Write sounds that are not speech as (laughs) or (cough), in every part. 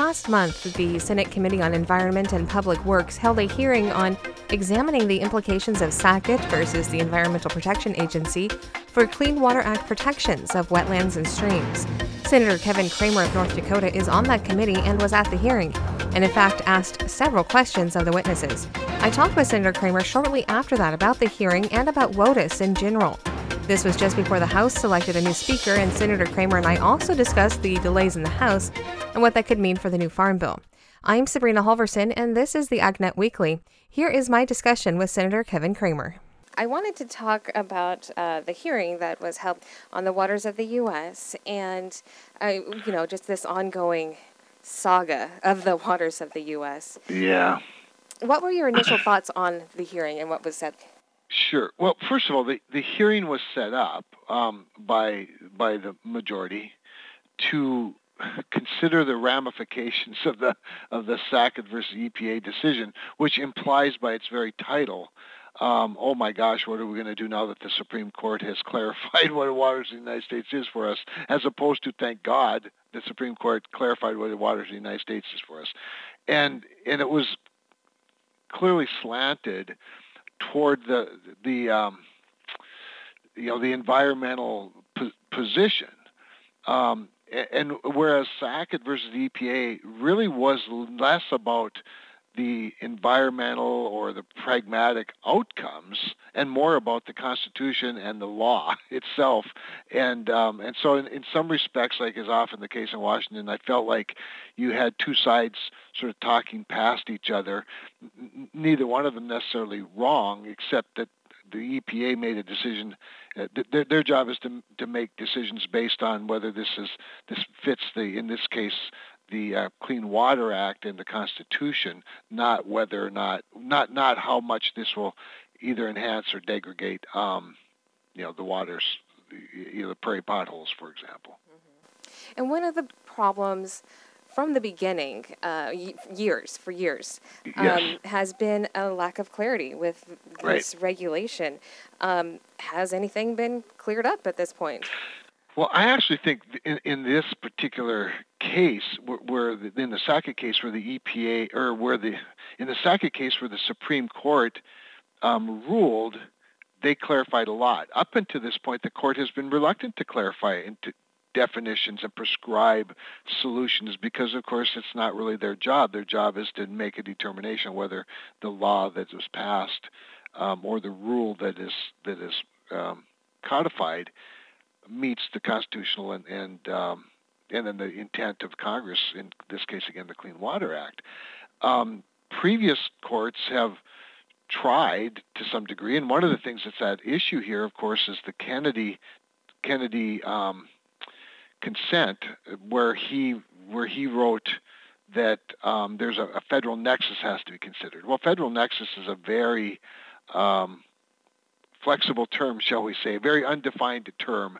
Last month, the Senate Committee on Environment and Public Works held a hearing on examining the implications of Sackett versus the Environmental Protection Agency for Clean Water Act protections of wetlands and streams. Senator Kevin Cramer of North Dakota is on that committee and was at the hearing, and in fact asked several questions of the witnesses. I talked with Senator Cramer shortly after that about the hearing and about WOTUS in general. This was just before the House selected a new speaker, and Senator Cramer and I also discussed the delays in the House and what that could mean for the new Farm Bill. I'm Sabrina Halvorson, and this is the AgNet Weekly. Here is my discussion with Senator Kevin Cramer. I wanted to talk about uh, the hearing that was held on the waters of the U.S. and, uh, you know, just this ongoing saga of the waters of the U.S. Yeah. What were your initial thoughts on the hearing and what was said? Sure. Well, first of all, the, the hearing was set up um, by by the majority to consider the ramifications of the of the Sackett versus EPA decision, which implies by its very title, um, oh my gosh, what are we going to do now that the Supreme Court has (laughs) clarified what waters of the United States is for us, as opposed to thank God the Supreme Court clarified what the waters of the United States is for us, and and it was clearly slanted toward the the um, you know the environmental po- position. Um, and whereas Sackett versus the EPA really was less about the environmental or the pragmatic outcomes and more about the Constitution and the law (laughs) itself. And um, and so in, in some respects, like is often the case in Washington, I felt like you had two sides sort of talking past each other, N- neither one of them necessarily wrong, except that the EPA made a decision. Uh, their, their job is to to make decisions based on whether this is this fits the in this case the uh, Clean Water Act and the Constitution, not whether or not not not how much this will either enhance or degrade, um, you know, the waters, you know, the prairie potholes, for example. Mm-hmm. And one of the problems from the beginning, uh, years for years, um, yes. has been a lack of clarity with this right. regulation. Um, has anything been cleared up at this point? Well, I actually think in, in this particular case, where, where in the Sackett case, where the EPA, or where the in the Sackett case, where the Supreme Court um, ruled, they clarified a lot. Up until this point, the court has been reluctant to clarify into definitions and prescribe solutions because, of course, it's not really their job. Their job is to make a determination whether the law that was passed um, or the rule that is that is um, codified meets the constitutional and and um, and then the intent of Congress, in this case again the Clean Water Act. Um, previous courts have tried to some degree, and one of the things that's at issue here, of course, is the Kennedy Kennedy um, consent, where he where he wrote that um, there's a, a, federal nexus has to be considered. Well, federal nexus is a very um, flexible term, shall we say, a very undefined term.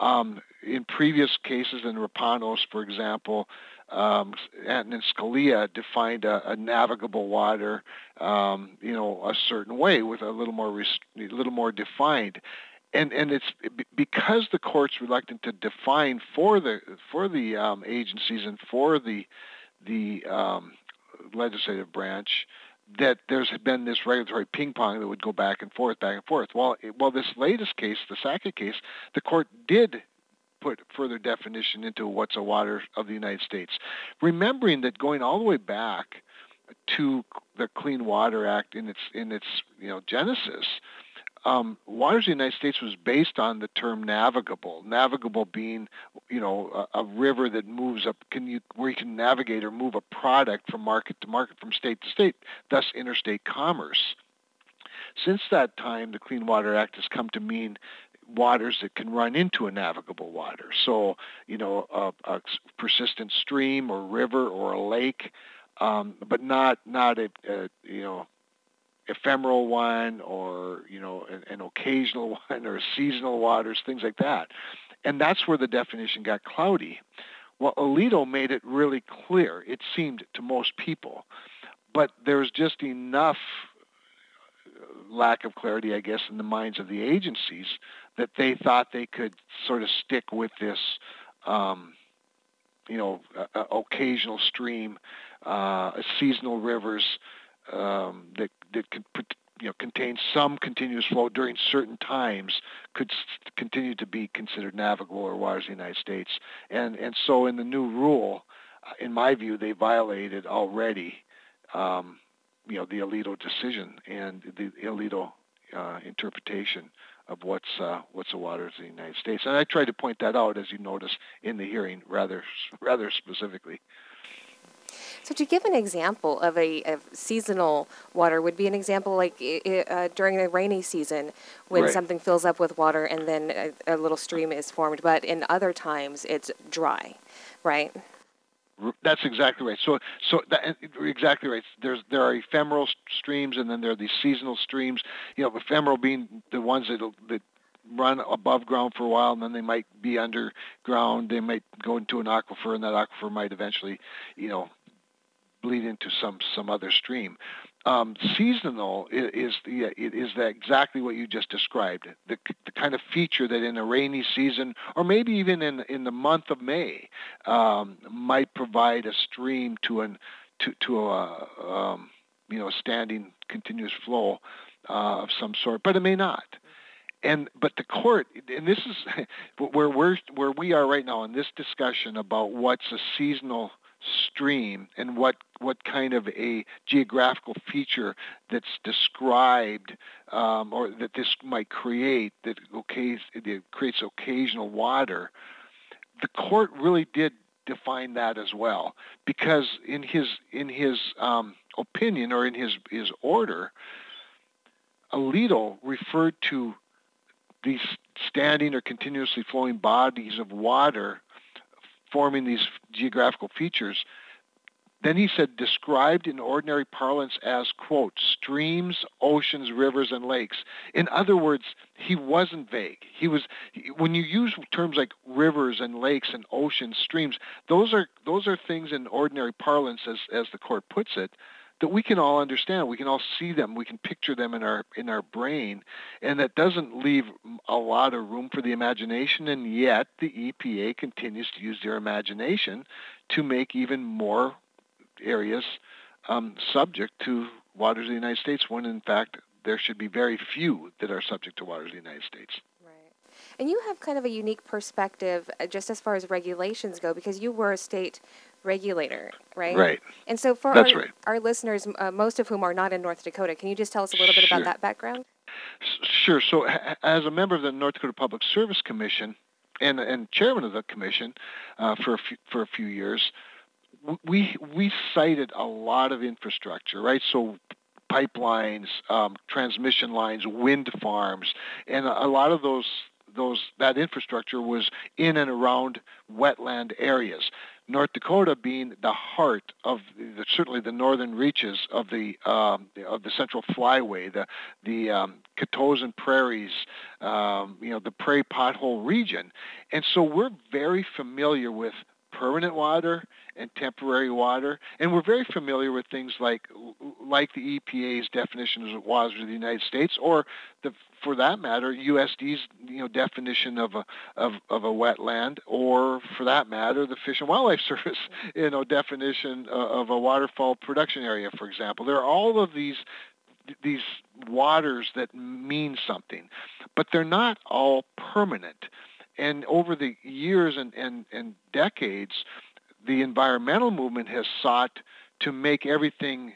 Um, in previous cases, in Rapanos, for example, um, Scalia defined a, a navigable water, um, you know, a certain way with a little more, a little more defined. And, and it's because the court's reluctant to define for the for the um, agencies and for the the um, legislative branch that there's been this regulatory ping pong that would go back and forth, back and forth. Well, well, this latest case, the Sackett case, the court did put further definition into what's a water of the United States, remembering that going all the way back to the Clean Water Act in its in its you know genesis, um, waters of the United States was based on the term navigable. Navigable being, you know, a, a, river that moves up, can you, where you can navigate or move a product from market to market, from state to state, thus interstate commerce. Since that time, the Clean Water Act has come to mean waters that can run into a navigable water. So, you know, a, a persistent stream or river or a lake, um, but not not a, a you know ephemeral one or you know an, an occasional (laughs) one or seasonal waters, things like that. And that's where the definition got cloudy. Well, Alito made it really clear, it seemed to most people, but there's just enough uh, lack of clarity, I guess, in the minds of the agencies that they thought they could sort of stick with this um, you know, a, a occasional stream, uh, seasonal rivers um, that that could you know contain some continuous flow during certain times could continue to be considered navigable or waters of the United States. And and so in the new rule, uh, in my view, they violated already, um, you know, the Alito decision and the Alito uh, interpretation of what's uh, what's the waters of the United States. And I tried to point that out, as you notice in the hearing, rather (laughs) rather specifically. So, to give an example of a of seasonal water, would be an example like uh, during the rainy season when right. something fills up with water and then a, a, little stream is formed, but in other times it's dry, right? That's exactly right. So, so that, exactly right. There's there are ephemeral streams, and then there are these seasonal streams. You know, ephemeral being the ones that that run above ground for a while, and then they might be underground. They might go into an aquifer, and that aquifer might eventually, you know, bleed into some some other stream. Um, seasonal is, the is that exactly what you just described. The, the kind of feature that in a rainy season, or maybe even in in the month of May, um, might provide a stream to an to to a um, you know standing continuous flow uh, of some sort, but it may not and but the court and this is (laughs) where we're where we are right now in this discussion about what's a seasonal stream and what what kind of a geographical feature that's described um, or that this might create that, that creates occasional water, the court really did define that as well. Because in his in his um, opinion or in his his order, Alito referred to these standing or continuously flowing bodies of water forming these geographical features. Then he said, described in ordinary parlance as, quote, streams, oceans, rivers, and lakes. In other words, he wasn't vague. He was, when you use terms like rivers and lakes and oceans, streams, those are, those are things in ordinary parlance, as, as the court puts it, that we can all understand. We can all see them. We can picture them in our in our brain, and that doesn't leave a lot of room for the imagination. And yet, the EPA continues to use their imagination to make even more areas um, subject to waters of the United States, when in fact there should be very few that are subject to waters of the United States. And you have kind of a unique perspective uh, just as far as regulations go because you were a state regulator, right? Right. And so for our, right. our listeners, uh, most of whom are not in North Dakota, can you just tell us a little bit about that background? Sure. So as a member of the North Dakota Public Service Commission and, and chairman of the commission uh, for, a few, for a few years, we, we sited a lot of infrastructure, right? So pipelines, um, transmission lines, wind farms, and a lot of those those that infrastructure was in and around wetland areas. North Dakota being the heart of the, certainly the northern reaches of the um, of the Central Flyway, the the um, Katozan prairies, um, you know, the prairie pothole region, and so we're very familiar with permanent water and temporary water, and we're very familiar with things like like the EPA's definition of waters of the United States, or the for that matter, USD's you know definition of a of, of a wetland, or for that matter, the Fish and Wildlife (laughs) Service you know definition of a waterfowl production area, for example. There are all of these these waters that mean something, but they're not all permanent. And over the years and, and, and decades, the environmental movement has sought to make everything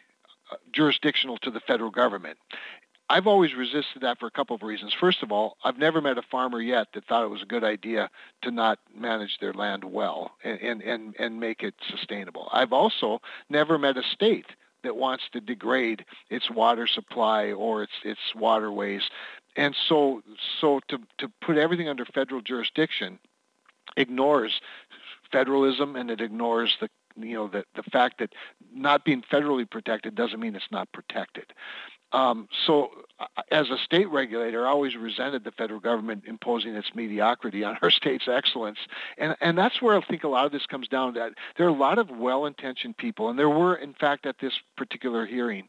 uh, jurisdictional to the federal government. I've always resisted that for a couple of reasons. First of all, I've never met a farmer yet that thought it was a good idea to not manage their land well and, and, and make it sustainable. I've also never met a state that wants to degrade its water supply or its, its waterways and so so to to put everything under federal jurisdiction ignores federalism and it ignores the you know the the fact that not being federally protected doesn't mean it's not protected. Um, so, as a state regulator, I always resented the federal government imposing its mediocrity on our (laughs) state's excellence, and and that's where I think a lot of this comes down. To. There are a lot of well-intentioned people, and there were, in fact, at this particular hearing,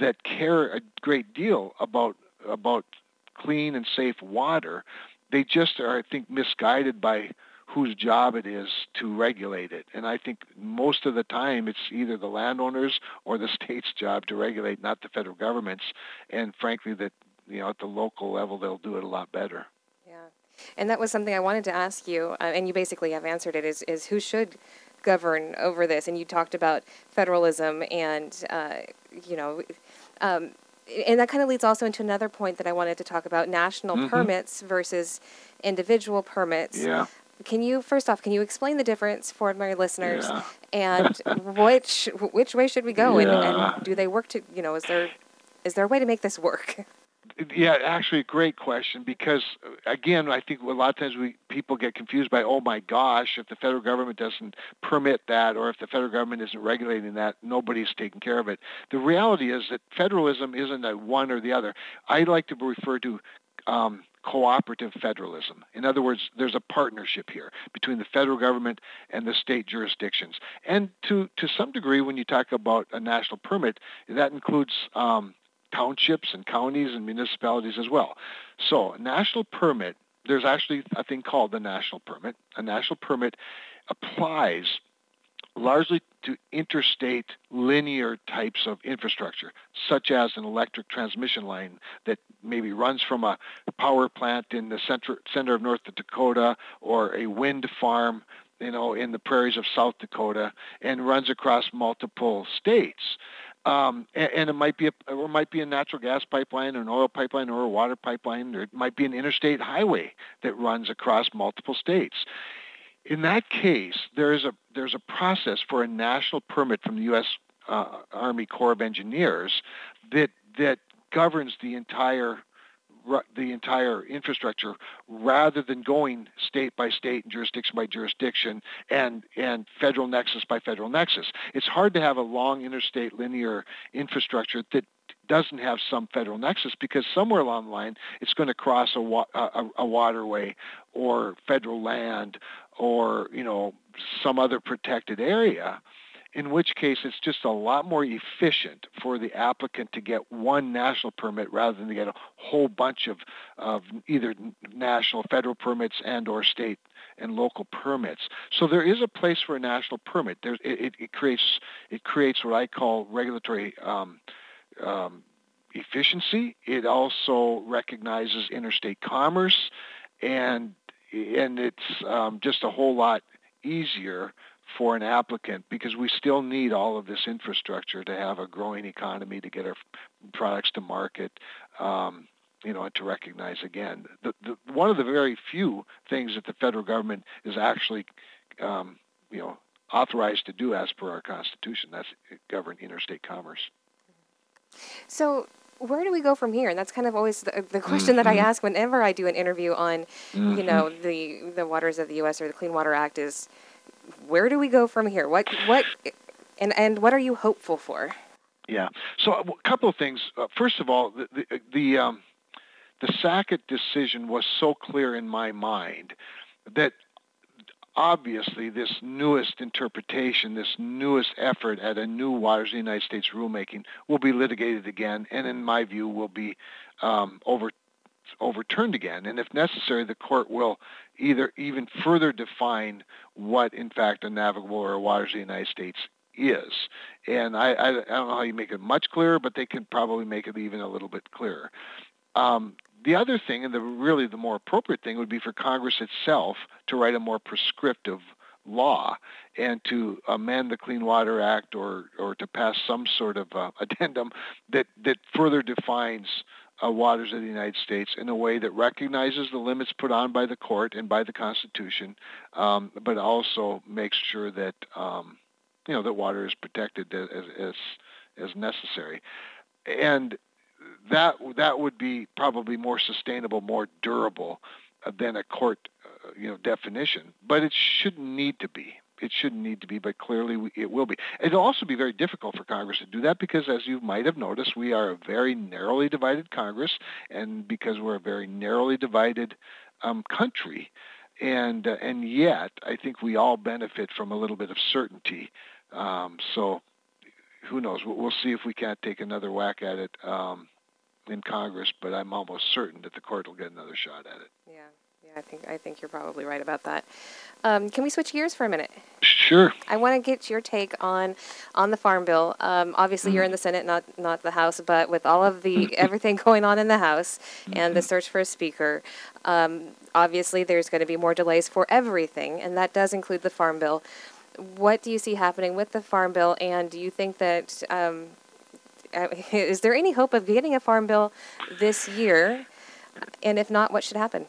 that care a great deal about about clean and safe water. They just are, I think, misguided by whose job it is to regulate it. And I think most of the time it's either the landowners or the (laughs) state's job to regulate, not the federal government's. And frankly, that you know at the local level they'll do it a lot better. Yeah, and that was something I wanted to ask you, uh, and you basically have answered it. Is is who should govern over this? And you talked about federalism and uh, you know. Um, and that kind of leads also into another point that I wanted to talk about national mm-hmm. permits versus individual permits. Yeah. Can you first off, can you explain the difference for my listeners, yeah. and which which way should we go, yeah. and, and do they work to you know is there is there a way to make this work? Yeah, actually, a great question because again, I think a lot of times we people get confused by, oh my gosh, if the federal government doesn't permit that, or if the federal government isn't regulating that, nobody's taking care of it. The reality is that federalism isn't a one or the other. I like to refer to um, cooperative federalism. In other words, there's a partnership here between the federal government and the state jurisdictions. And to, to some degree, when you talk about a national permit, that includes um, townships and counties and municipalities as well. So a national permit, there's actually a thing called the national permit. A national permit applies largely to interstate linear types of infrastructure, such as an electric transmission line that maybe runs from a power plant in the center, center of North Dakota or a wind farm you know, in the prairies of South Dakota and runs across multiple states. Um, and, and, it might be a, or might be a natural gas pipeline, or an oil pipeline, or a water pipeline, or it might be an interstate highway that runs across multiple states. In that case, there is a there's a process for a national permit from the U.S. Uh, Army Corps of Engineers that that governs the entire the entire infrastructure rather than going state by state and jurisdiction by jurisdiction and and federal nexus by federal nexus. It's hard to have a long interstate linear infrastructure that doesn't have some federal nexus because somewhere along the line it's going to cross a, wa- a, a waterway or federal land or you know some other protected area in which case it's just a lot more efficient for the applicant to get one national permit rather than to get a whole bunch of, of either national federal permits and or state and local permits. So there is a place for a national permit. There, it, it, creates it creates what I call regulatory um, um, efficiency. It also recognizes interstate commerce, and and it's um, just a whole lot easier for an applicant because we still need all of this infrastructure to have a growing economy to get our products to market. Um, you know, and to recognize again, the, the, one of the very few things that the federal government is actually, um, you know, authorized to do as per our Constitution. That's govern interstate commerce. So, where do we go from here? And that's kind of always the, the question mm-hmm. that I mm-hmm. ask whenever I do an interview on, mm-hmm. you know, the the waters of the U.S. or the Clean Water Act is where do we go from here? What what and and what are you hopeful for? Yeah. So a couple of things. Uh, first of all, the the the, um, the Sackett decision was so clear in my mind that obviously this newest interpretation, this newest effort at a new Waters of the United States rulemaking will be litigated again, and in my view, will be um, over overturned again. And if necessary, the court will either even further define what, in fact, a navigable or a waters of the United States is. And I, I, I, don't know how you make it much clearer, but they can probably make it even a little bit clearer. Um, the other thing, and the really the more appropriate thing, would be for Congress itself to write a more prescriptive law and to amend the Clean Water Act or, or to pass some sort of uh, (laughs) addendum that, that further defines uh, waters of the United States in a way that recognizes the limits put on by the court and by the Constitution, um, but also makes sure that um, you know that water is protected as, as as necessary, and that that would be probably more sustainable, more durable uh, than a court uh, you know definition. But it shouldn't need to be it shouldn't need to be, but clearly it will be. It'll also be very difficult for Congress to do that because, as you might have noticed, we are a very narrowly divided Congress, and because we're a very narrowly divided um, country, and uh, and yet I think we all benefit from a little bit of certainty. Um, so who knows? We'll, we'll, see if we can't take another whack at it um, in Congress, but I'm almost certain that the court will get another shot at it. Yeah. Yeah. Yeah, I think I think you're probably right about that. Um, can we switch gears for a minute? Sure. I want to get your take on on the farm bill. Um, obviously, mm-hmm. you're in the Senate, not not the House, but with all of the (laughs) everything going on in the House mm-hmm. and the mm-hmm. search for a speaker, um, obviously there's going to be more delays for everything, and that does include the farm bill. What do you see happening with the farm bill, and do you think that um, uh, (laughs) is there any hope of getting a farm bill this year? And if not, what should happen?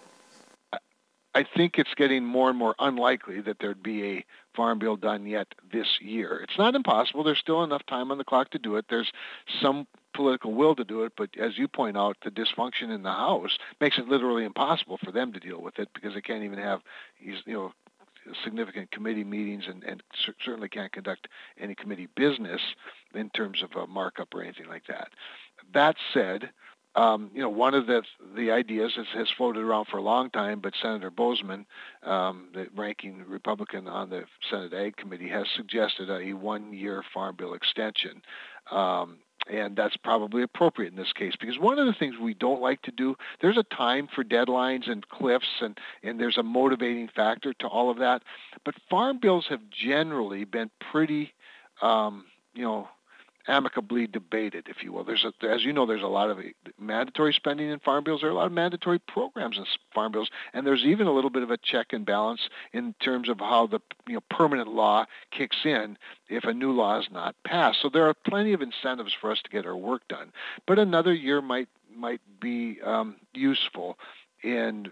I think it's getting more and more unlikely that there'd be a farm bill done yet this year. It's not impossible. There's still enough time on the clock to do it. There's some political will to do it, but as you point out, the dysfunction in the House makes it literally impossible for them to deal with it because they can't even have, you know, significant committee meetings and, and certainly can't conduct any committee business in terms of a markup or anything like that. That said, um, you know, one of the the ideas has, has floated around for a long time, but Senator Boozman, um, the ranking Republican on the Senate Ag Committee, has suggested a one-year farm bill extension. Um, and that's probably appropriate in this case because one of the things we don't like to do there's a time for deadlines and cliffs and, and there's a motivating factor to all of that. But farm bills have generally been pretty um, you know amicably debated, if you will. There's a, as you know, there's a lot of mandatory spending in farm bills. There are a lot of mandatory programs in farm bills, and there's even a little bit of a check and balance in terms of how the you know permanent law kicks in if a new law is not passed. So there are plenty of incentives for us to get our work done. But another year might might be um, useful in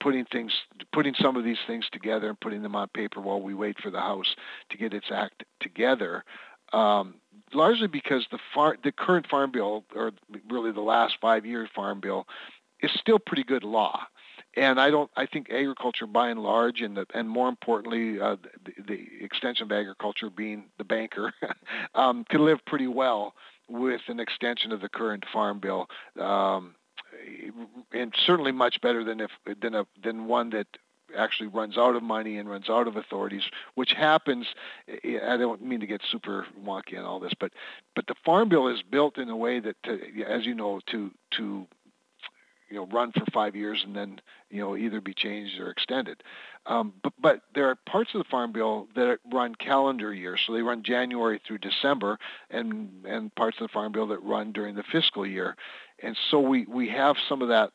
putting things putting some of these things together and putting them on paper while we wait for the house to get its act together um, largely because the far, the current farm bill, or really the last five year farm bill, is still pretty good law. And I don't. I think agriculture, by and large, and the, and more importantly, uh, the, the, extension of agriculture being the banker, (laughs) um, can live pretty well with an extension of the current farm bill. Um, and certainly much better than if than a than one that actually runs out of money and runs out of authorities, which happens. I don't mean to get super wonky on all this, but but the farm bill is built in a way that, to, as you know, to to you know run for five years and then you know either be changed or extended. Um, but but there are parts of the farm bill that run calendar years, so they run January through December, and and parts of the farm bill that run during the fiscal year, and so we we have some of that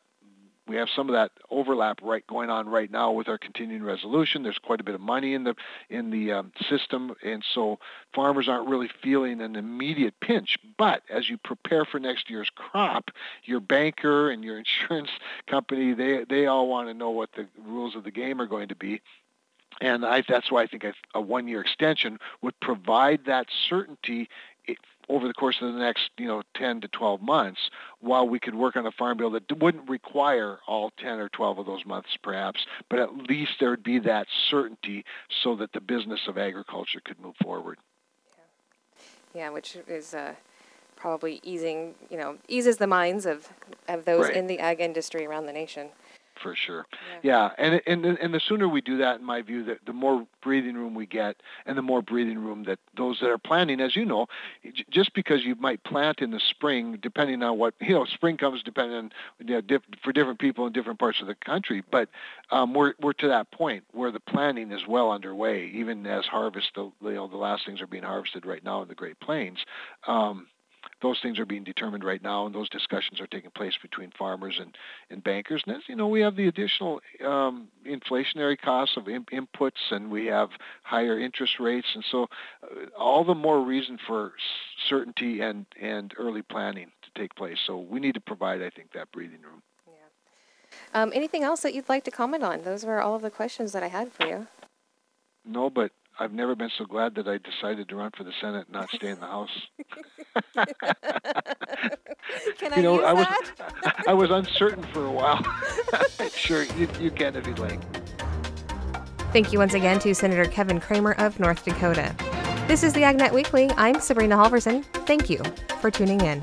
we have some of that overlap right going on right now with our continuing resolution. There's quite a bit of money in the in the um, system, and so farmers aren't really feeling an immediate pinch. But as you prepare for next year's crop, your banker and your (laughs) insurance company they they all want to know what the rules of the game are going to be. And I, that's why I think a one-year extension would provide that certainty over the course of the next, you know, 10 to 12 months, while we could work on a farm bill that wouldn't require all 10 or 12 of those months, perhaps, but at least there would be that certainty so that the business of agriculture could move forward. Yeah, yeah which is uh, probably easing, you know, eases the minds of, of those right. in the ag industry around the nation for sure. Yeah, yeah. and and and the sooner we do that, in my view, that the more breathing room we get, and the more breathing room that those that are planting, as you know, just because you might plant in the spring, depending on what you know, spring comes depending on you know, diff, for different people in different parts of the country. But um, we're we're to that point where the planting is well underway, even as harvest, the you know, the last things are being harvested right now in the Great Plains. Um, those things are being determined right now, and those discussions are taking place between farmers and, and bankers. And as you know, we have the additional um, inflationary costs of in- inputs, and we have higher interest rates, and so uh, all the more reason for certainty and and early planning to take place. So we need to provide, I think, that breathing room. Yeah. Um, anything else that you'd like to comment on? Those were all of the questions that I had for you. No, but I've never been so glad that I decided to run for the Senate and not stay in the House. (laughs) can I you know, use I was that? (laughs) I was uncertain for a while. (laughs) sure, you, you can if you'd like. Thank you once again to Senator Kevin Cramer of North Dakota. This is the AgNet Weekly. I'm Sabrina Halvorson. Thank you for tuning in.